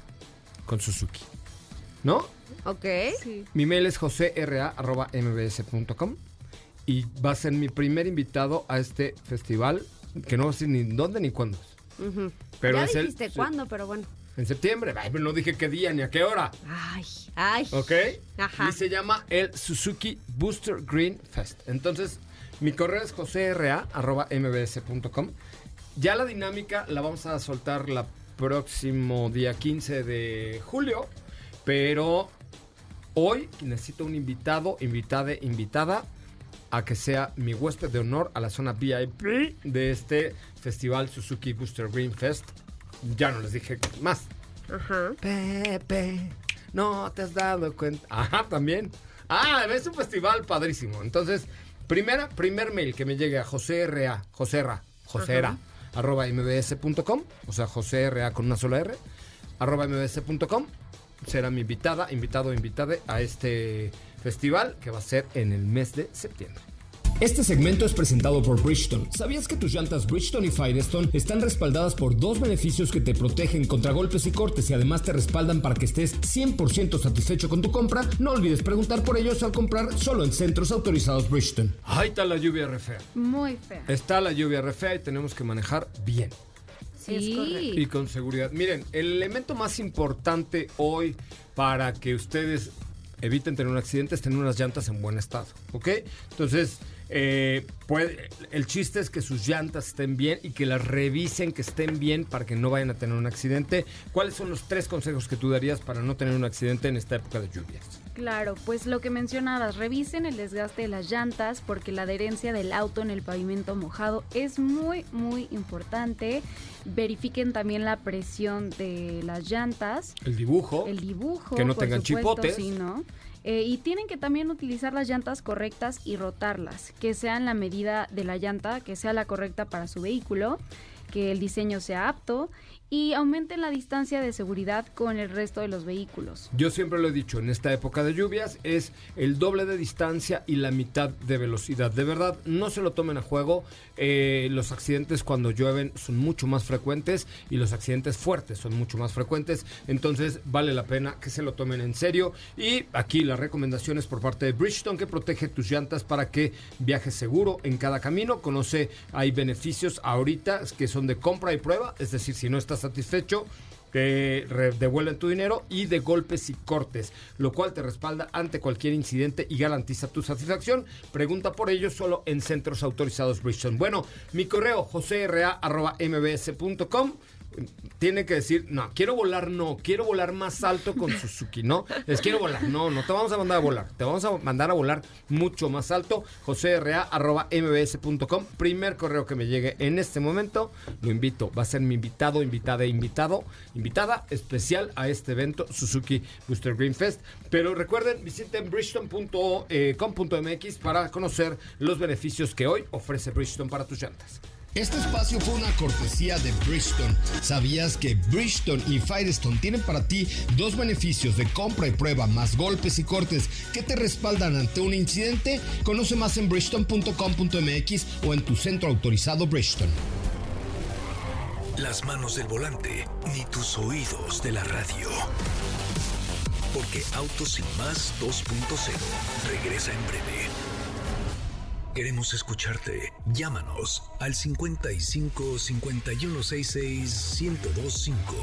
con Suzuki. ¿No? Ok. Sí. Mi mail es josera.mbs.com y va a ser mi primer invitado a este festival, que no sé ni dónde ni cuándo es. Pero ya es el- dijiste sí. cuándo, pero bueno. En septiembre. Ay, pero no dije qué día ni a qué hora. Ay, ay. ¿Ok? Ajá. Y se llama el Suzuki Booster Green Fest. Entonces, mi correo es josera.mbs.com. Ya la dinámica la vamos a soltar la próximo día 15 de julio. Pero hoy necesito un invitado, invitada, invitada a que sea mi huésped de honor a la zona VIP de este festival Suzuki Booster Green Fest. Ya no les dije más. Ajá. Pepe, no te has dado cuenta. Ajá, también. Ah, es un festival padrísimo. Entonces, primera, primer mail que me llegue a José R.A. José Ra, José Ra, arroba mbs.com, o sea, José R.A. con una sola R, arroba mbs.com, será mi invitada, invitado, invitada a este festival que va a ser en el mes de septiembre. Este segmento es presentado por Bridgestone. ¿Sabías que tus llantas Bridgestone y Firestone están respaldadas por dos beneficios que te protegen contra golpes y cortes y además te respaldan para que estés 100% satisfecho con tu compra? No olvides preguntar por ellos al comprar solo en centros autorizados Bridgestone. Ahí está la lluvia re fea. Muy fea. Está la lluvia re fea y tenemos que manejar bien. Sí. y con seguridad. Miren, el elemento más importante hoy para que ustedes eviten tener un accidente es tener unas llantas en buen estado, ¿ok? Entonces, eh, el chiste es que sus llantas estén bien y que las revisen, que estén bien para que no vayan a tener un accidente. ¿Cuáles son los tres consejos que tú darías para no tener un accidente en esta época de lluvias? Claro, pues lo que mencionabas, revisen el desgaste de las llantas porque la adherencia del auto en el pavimento mojado es muy, muy importante. Verifiquen también la presión de las llantas, El dibujo. el dibujo. Que no por tengan supuesto, chipotes. sí, ¿no? Eh, y tienen que también utilizar las llantas correctas y rotarlas, que sean la medida de la llanta, que sea la correcta para su vehículo, que el diseño sea apto y aumenten la distancia de seguridad con el resto de los vehículos. Yo siempre lo he dicho, en esta época de lluvias es el doble de distancia y la mitad de velocidad. De verdad, no se lo tomen a juego. Eh, los accidentes cuando llueven son mucho más frecuentes y los accidentes fuertes son mucho más frecuentes. Entonces vale la pena que se lo tomen en serio. Y aquí las recomendaciones por parte de Bridgestone que protege tus llantas para que viajes seguro en cada camino. Conoce, hay beneficios ahorita que son de compra y prueba. Es decir, si no estás satisfecho, re- devuelven tu dinero y de golpes y cortes, lo cual te respalda ante cualquier incidente y garantiza tu satisfacción. Pregunta por ello solo en centros autorizados Bridgestone. Bueno, mi correo josera.mbs.com tiene que decir, no, quiero volar, no, quiero volar más alto con Suzuki, no, les quiero volar, no, no te vamos a mandar a volar, te vamos a mandar a volar mucho más alto, josera.mbs.com, primer correo que me llegue en este momento, lo invito, va a ser mi invitado, invitada, invitado, invitada especial a este evento Suzuki Booster Green Fest, pero recuerden, visiten bridgestone.com.mx para conocer los beneficios que hoy ofrece Bridgestone para tus llantas. Este espacio fue una cortesía de Bridgestone. ¿Sabías que Bridgestone y Firestone tienen para ti dos beneficios de compra y prueba más golpes y cortes que te respaldan ante un incidente? Conoce más en bridgestone.com.mx o en tu centro autorizado Bridgestone. las manos del volante, ni tus oídos de la radio. Porque Autos sin más 2.0 regresa en breve. Queremos escucharte. Llámanos al 55 5166 1025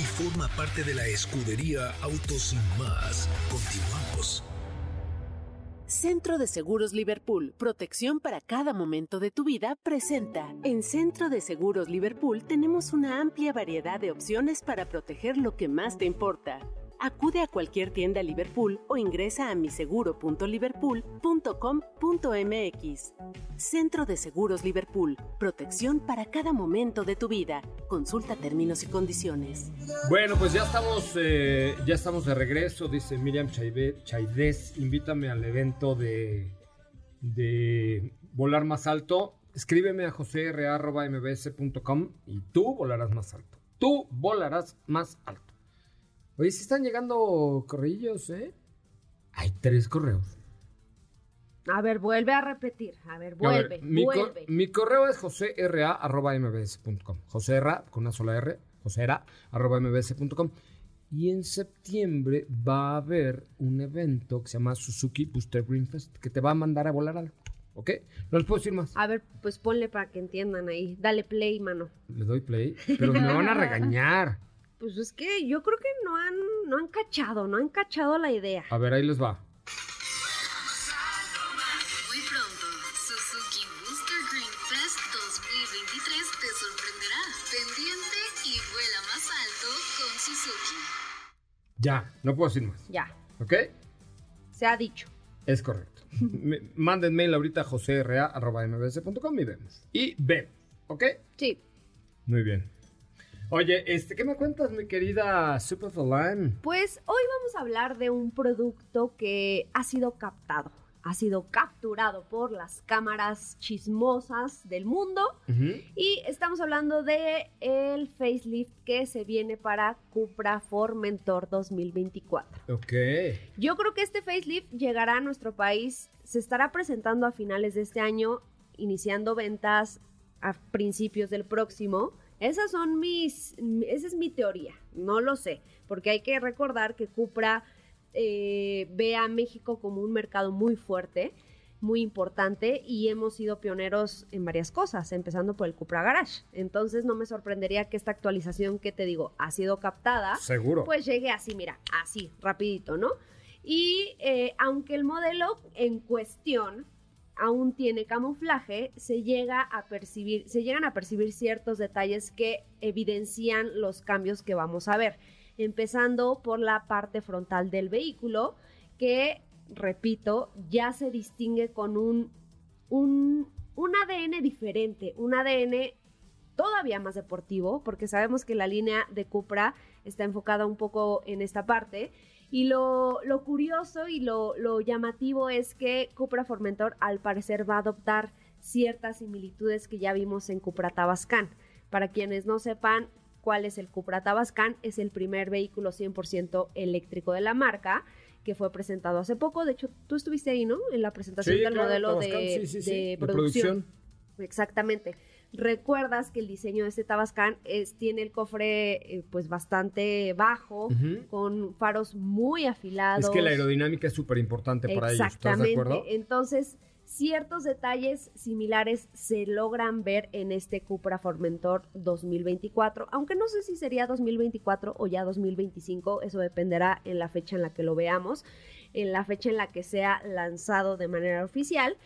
y forma parte de la escudería Autos sin más. Continuamos. Centro de Seguros Liverpool, protección para cada momento de tu vida, presenta. En Centro de Seguros Liverpool tenemos una amplia variedad de opciones para proteger lo que más te importa. Acude a cualquier tienda Liverpool o ingresa a miseguro.liverpool.com.mx. Centro de Seguros Liverpool, protección para cada momento de tu vida. Consulta términos y condiciones. Bueno, pues ya estamos, eh, ya estamos de regreso, dice Miriam Chaidez. Invítame al evento de, de volar más alto. Escríbeme a josera.mbs.com y tú volarás más alto. Tú volarás más alto. Oye, si están llegando correillos, ¿eh? Hay tres correos. A ver, vuelve a repetir. A ver, A ver, vuelve, mi, vuelve. mi correo es josera.mbs.com. Josera, con una sola R, josera.mbs.com. Y en septiembre va a haber un evento que se llama Suzuki Booster Green Fest, que te va a mandar a volar algo. ¿Ok? No les puedo decir más. A ver, pues ponle para que entiendan ahí. Dale play, mano. Le doy play, pero me van a regañar. Pues es que yo creo que no han, no han cachado, no han cachado la idea. A ver, ahí les va. Muy pronto, Suzuki Booster Green Fest 2023 te sorprenderá. Pendiente y vuela más alto con Suzuki. Ya, no puedo decir más. Ya, ¿Ok? se ha dicho. Es correcto. Manden mail ahorita a josera.mbs.com y vemos. Y vemos. ¿Ok? Sí. Muy bien. Oye, este, ¿qué me cuentas, mi querida Super Line? Pues hoy vamos a hablar de un producto que ha sido captado, ha sido capturado por las cámaras chismosas del mundo y estamos hablando de el facelift que se viene para Cupra Formentor 2024. Ok. Yo creo que este facelift llegará a nuestro país, se estará presentando a finales de este año, iniciando ventas a principios del próximo. Esas son mis, esa es mi teoría, no lo sé, porque hay que recordar que Cupra eh, ve a México como un mercado muy fuerte, muy importante y hemos sido pioneros en varias cosas, empezando por el Cupra Garage. Entonces no me sorprendería que esta actualización que te digo ha sido captada, Seguro. pues llegue así, mira, así, rapidito, ¿no? Y eh, aunque el modelo en cuestión aún tiene camuflaje, se llega a percibir, se llegan a percibir ciertos detalles que evidencian los cambios que vamos a ver. Empezando por la parte frontal del vehículo, que, repito, ya se distingue con un, un, un ADN diferente, un ADN todavía más deportivo, porque sabemos que la línea de Cupra está enfocada un poco en esta parte. Y lo, lo curioso y lo, lo llamativo es que Cupra Formentor al parecer va a adoptar ciertas similitudes que ya vimos en Cupra Tabascan. Para quienes no sepan cuál es el Cupra Tabascan, es el primer vehículo 100% eléctrico de la marca que fue presentado hace poco. De hecho, tú estuviste ahí, ¿no? En la presentación Sí, del claro, modelo Tabascan, de, sí, sí, sí, de de producción. producción. Exactamente. Recuerdas que el diseño de este Tabascan es, tiene el cofre eh, pues bastante bajo, con faros muy afilados. Es que la aerodinámica es súper importante para ellos. ¿Estás de acuerdo? Entonces, ciertos detalles similares se logran ver en este Cupra Formentor 2024, aunque no sé si sería 2024 o ya 2025, eso dependerá en la fecha en la que lo veamos, en la fecha en la que sea lanzado de manera oficial.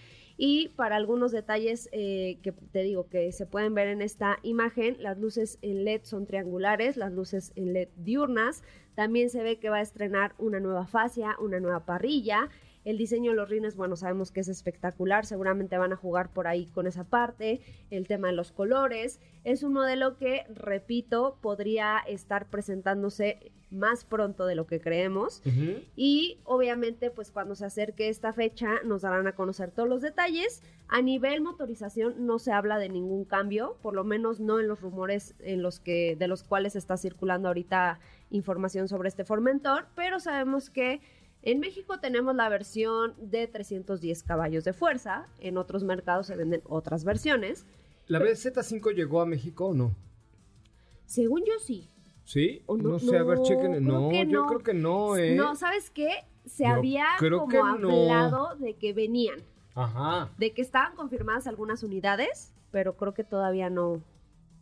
Y para algunos detalles eh, que te digo que se pueden ver en esta imagen, las luces en LED son triangulares, las luces en LED diurnas. También se ve que va a estrenar una nueva fascia, una nueva parrilla. El diseño de los rines, bueno, sabemos que es espectacular, seguramente van a jugar por ahí con esa parte, el tema de los colores. Es un modelo que, repito, podría estar presentándose más pronto de lo que creemos. Y obviamente, pues cuando se acerque esta fecha, nos darán a conocer todos los detalles. A nivel motorización no se habla de ningún cambio, por lo menos no en los rumores en los que, de los cuales está circulando ahorita información sobre este Formentor, pero sabemos que en México tenemos la versión de 310 caballos de fuerza, en otros mercados se venden otras versiones. ¿La BZ5 llegó a México o no? Según yo sí. ¿Sí? O no, sé, a ver, chequen. No, yo creo que no, ¿eh? No, ¿sabes qué? Se Yo había creo como que hablado de que venían, Ajá. de que estaban confirmadas algunas unidades, pero creo que todavía no.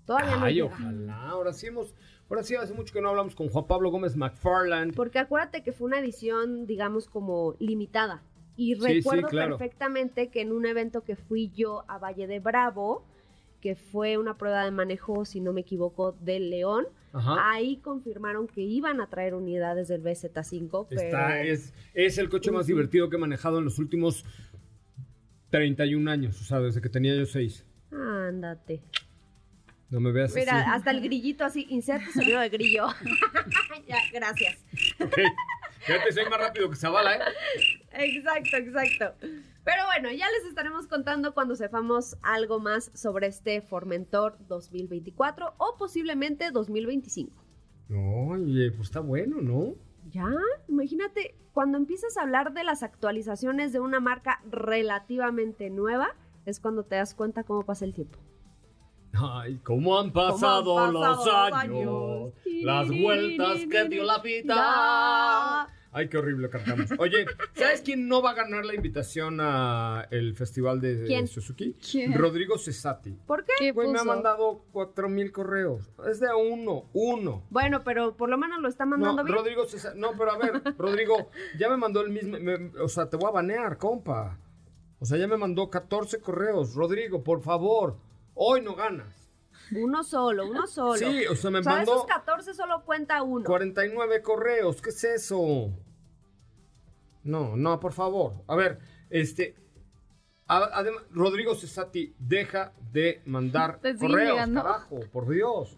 Todavía no Ay, ojalá. Ahora sí hemos. Ahora sí, hace mucho que no hablamos con Juan Pablo Gómez McFarland. Porque acuérdate que fue una edición, digamos, como limitada. Y Sí, sí, recuerdo claro. perfectamente que en un evento que fui yo a Valle de Bravo, que fue una prueba de manejo, si no me equivoco, del León, Ajá. ahí confirmaron que iban a traer unidades del BZ5, pero... Está, es, es el coche más divertido que he manejado en los últimos 31 años, o sea, desde que tenía yo 6. Ándate. No me veas Mira, así. hasta el grillito así, inserta sonido de grillo. ya, gracias. Ok. Fíjate, soy más rápido que Zavala, ¿eh? Exacto, exacto. Pero bueno, ya les estaremos contando cuando sepamos algo más sobre este Formentor 2024 o posiblemente 2025. No, oye, pues está bueno, ¿no? Ya, imagínate, cuando empiezas a hablar de las actualizaciones de una marca relativamente nueva, es cuando te das cuenta cómo pasa el tiempo. Ay, cómo han pasado, pasado los los años, las vueltas que dio la vida. Ay, qué horrible cantamos. Oye, ¿sabes quién no va a ganar la invitación a el festival de ¿Quién? Suzuki? ¿Quién? Rodrigo Cesati. ¿Por qué? ¿Qué Güey, me ha mandado cuatro mil correos. Es de a uno, uno. Bueno, pero por lo menos lo está mandando No, bien. Rodrigo Cesati. No, pero a ver, Rodrigo, ya me mandó el mismo. me- o sea, te voy a banear, compa. O sea, ya me mandó 14 correos. Rodrigo, por favor, hoy no ganas. Uno solo, uno solo. Sí, o sea, me o sea, de mandó esos 14 solo cuenta uno. 49 correos. ¿Qué es eso? No, no, por favor. A ver, este. Además, Rodrigo Cesati, deja de mandar Te correos, llegando. carajo, por Dios.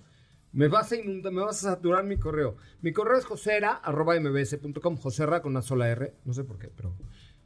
Me vas a inundar, me vas a saturar mi correo. Mi correo es josera, arroba mbs.com, joserra con una sola R, no sé por qué, pero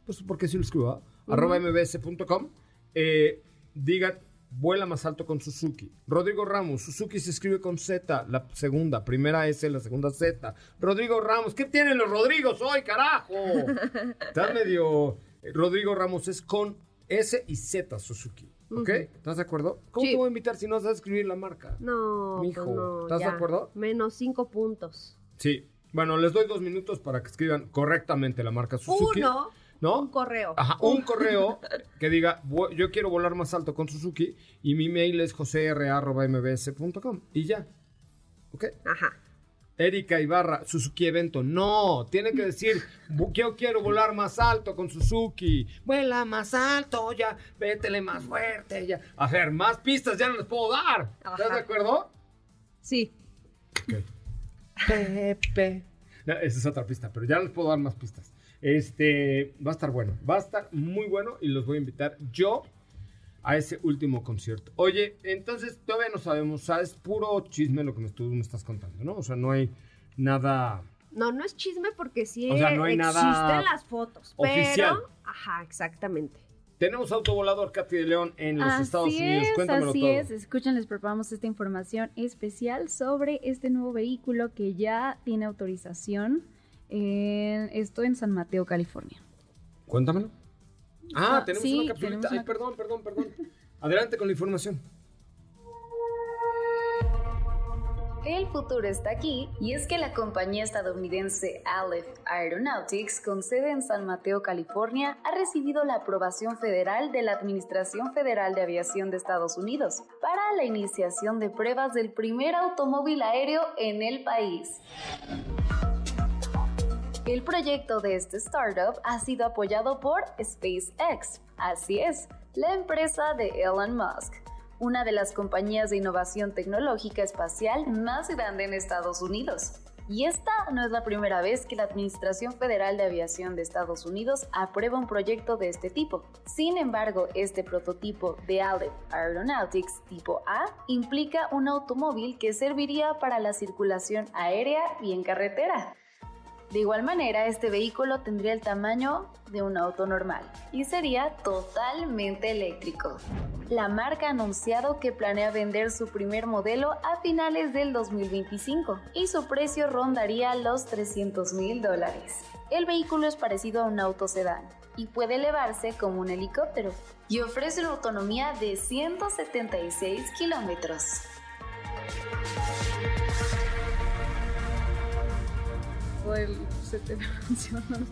pues porque sí lo escribo, arroba mbs.com. Eh, diga, vuela más alto con Suzuki. Rodrigo Ramos, Suzuki se escribe con Z, la segunda, primera S, la segunda Z. Rodrigo Ramos, ¿qué tienen los Rodrigos hoy, carajo? Estás medio... Rodrigo Ramos es con S y Z Suzuki, ¿ok? ¿Estás de acuerdo? ¿Cómo Sí. te voy a invitar si no sabes escribir la marca? No, Mijo, pues no, ¿estás de acuerdo? Menos cinco puntos. Sí. Bueno, les doy dos minutos para que escriban correctamente la marca Suzuki. Uno, ¿No? un correo. Ajá, un correo que diga, "Vo- yo quiero volar más alto con Suzuki y mi mail es josera.mbs.com y ya. ¿Ok? Ajá. Erika Ibarra, Suzuki Evento. No, tiene que decir, "Bu- yo quiero volar más alto con Suzuki. Vuela más alto, ya, vétele más fuerte, ya. A ver, más pistas ya no les puedo dar. ¿Estás de acuerdo? Sí. Pepe. No, esa es otra pista, pero ya les puedo dar más pistas. Este, va a estar bueno, va a estar muy bueno y los voy a invitar yo a ese último concierto. Oye, entonces todavía no sabemos, o sea, es puro chisme lo que me, tú me estás contando, ¿no? O sea, no hay nada No, no es chisme porque sí O sea, no hay existen nada las fotos. oficial. Pero, ajá, exactamente. Tenemos autovolador Katy de León en los Estados Así Unidos. es, Cuéntamelo así todo. es. Escuchen, les preparamos esta información especial sobre este nuevo vehículo que ya tiene autorización. En- esto en San Mateo, California. Cuéntamelo. Ah, Ah, tenemos sí, una capsulita. tenemos Ay, perdón, perdón, perdón. Adelante con la información. El futuro está aquí y es que la compañía estadounidense Aleph Aeronautics, con sede en San Mateo, California, ha recibido la aprobación federal de la Administración Federal de Aviación de Estados Unidos para la iniciación de pruebas del primer automóvil aéreo en el país. El proyecto de este startup ha sido apoyado por SpaceX, así es, la empresa de Elon Musk, una de las compañías de innovación tecnológica espacial más grande en Estados Unidos. Y esta no es la primera vez que la Administración Federal de Aviación de Estados Unidos aprueba un proyecto de este tipo. Sin embargo, este prototipo de Aleph Aeronautics tipo A implica un automóvil que serviría para la circulación aérea y en carretera. De igual manera, este vehículo tendría el tamaño de un auto normal y sería totalmente eléctrico. La marca ha anunciado que planea vender su primer modelo a finales del 2025 y su precio rondaría los 300 mil dólares. El vehículo es parecido a un auto sedán y puede elevarse como un helicóptero y ofrece una autonomía de 176 kilómetros. Todo el set de funcionando.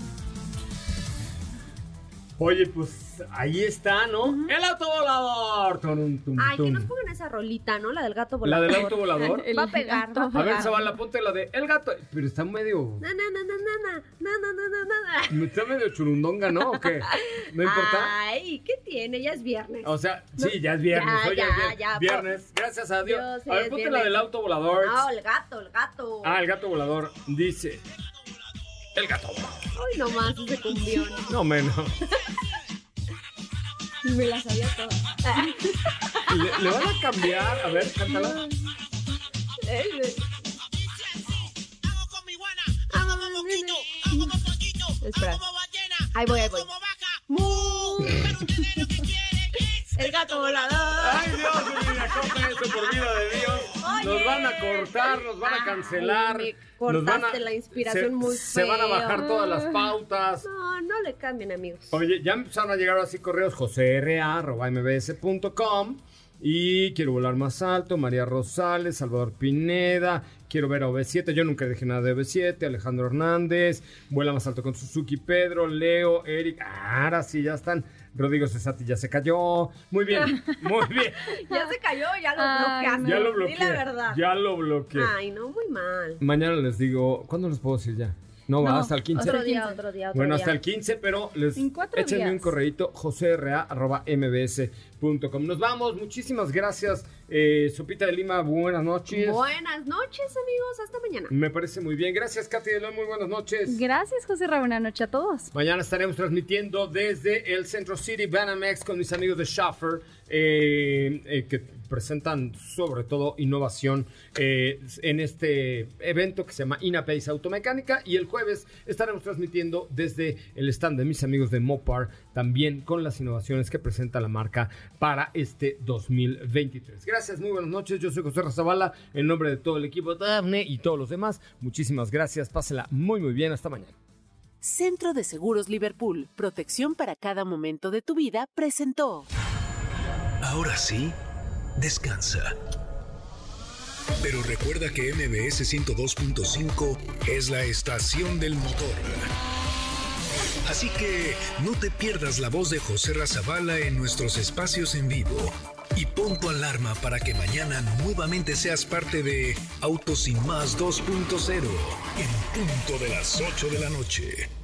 Oye, pues ahí está, ¿no? El auto volador. Tum, tum, Ay, que nos pongan esa rolita, ¿no? La del gato ¿La volador. del auto volador? Va a pegar, va a A pegar. ver, Zavala, ponte la de El gato. Pero está medio. Na, na, na, na, na, na, na, na, na. Está medio churundonga, ¿no? ¿O qué? ¿No importa? Ay, ¿qué tiene? Ya es viernes. O sea, sí, ya es viernes. Ya, hoy ya, es ya, viernes. Gracias a Dios. A ver, ponte la del auto volador. No, el gato, el gato. Ah, el gato volador. Dice. El gato. Ay, nomás ese cumbión. No menos. Me la sabía toda. ¿Le, le van a cambiar? A ver, cántala. Espera. Ahí voy, ahí voy. El gato volador. Ay, Dios, corta eso por vida de Dios. Nos van a cortar, nos van a cancelar. me nos van a- cortaste la inspiración se, muy Se van a feo. bajar todas las pautas. No, no le cambien, amigos. Oye, ya empezaron a llegar así correos josera.mbs.com y quiero volar más alto, María Rosales, Salvador Pineda, quiero ver a OV7, yo nunca dije nada de OV7, Alejandro Hernández, vuela más alto con Suzuki, Pedro, Leo, Eric, ah, ahora sí, ya están, Rodrigo Cesati ya se cayó, muy bien, muy bien, Ya se cayó, ya lo Ay, bloqueaste. ya lo Di bloqueé, la verdad. ya lo bloqueé. Ay, no, muy mal. Mañana les digo, ¿cuándo les puedo decir ya? No, va No, hasta el 15. Otro día, otro día, otro Bueno, día. hasta el 15, pero les échenme días. un correíto Nos vamos, muchísimas gracias. Eh, Sopita de Lima, buenas noches. Buenas noches, amigos. Hasta mañana. Me parece muy bien. Gracias, Katy de León, muy buenas noches. Gracias, José Ra. Buenas noches a todos. Mañana estaremos transmitiendo desde el Centro City Banamex con mis amigos de Schaffer, eh, eh, que presentan sobre todo innovación eh, en este evento que se llama Inapace Automecánica. Y el jueves estaremos transmitiendo desde el stand de mis amigos de Mopar, también con las innovaciones que presenta la marca para este 2023. Gracias, muy buenas noches. Yo soy José Razabala, en nombre de todo el equipo de Dafne y todos los demás. Muchísimas gracias. Pásela muy, muy bien. Hasta mañana. Centro de Seguros Liverpool, protección para cada momento de tu vida, presentó. Ahora sí, descansa. Pero recuerda que MBS 102.5 es la estación del motor. Así que no te pierdas la voz de José Razabala en nuestros espacios en vivo. Y pon tu alarma para que mañana nuevamente seas parte de Autos sin más 2.0 en punto de las 8 de la noche.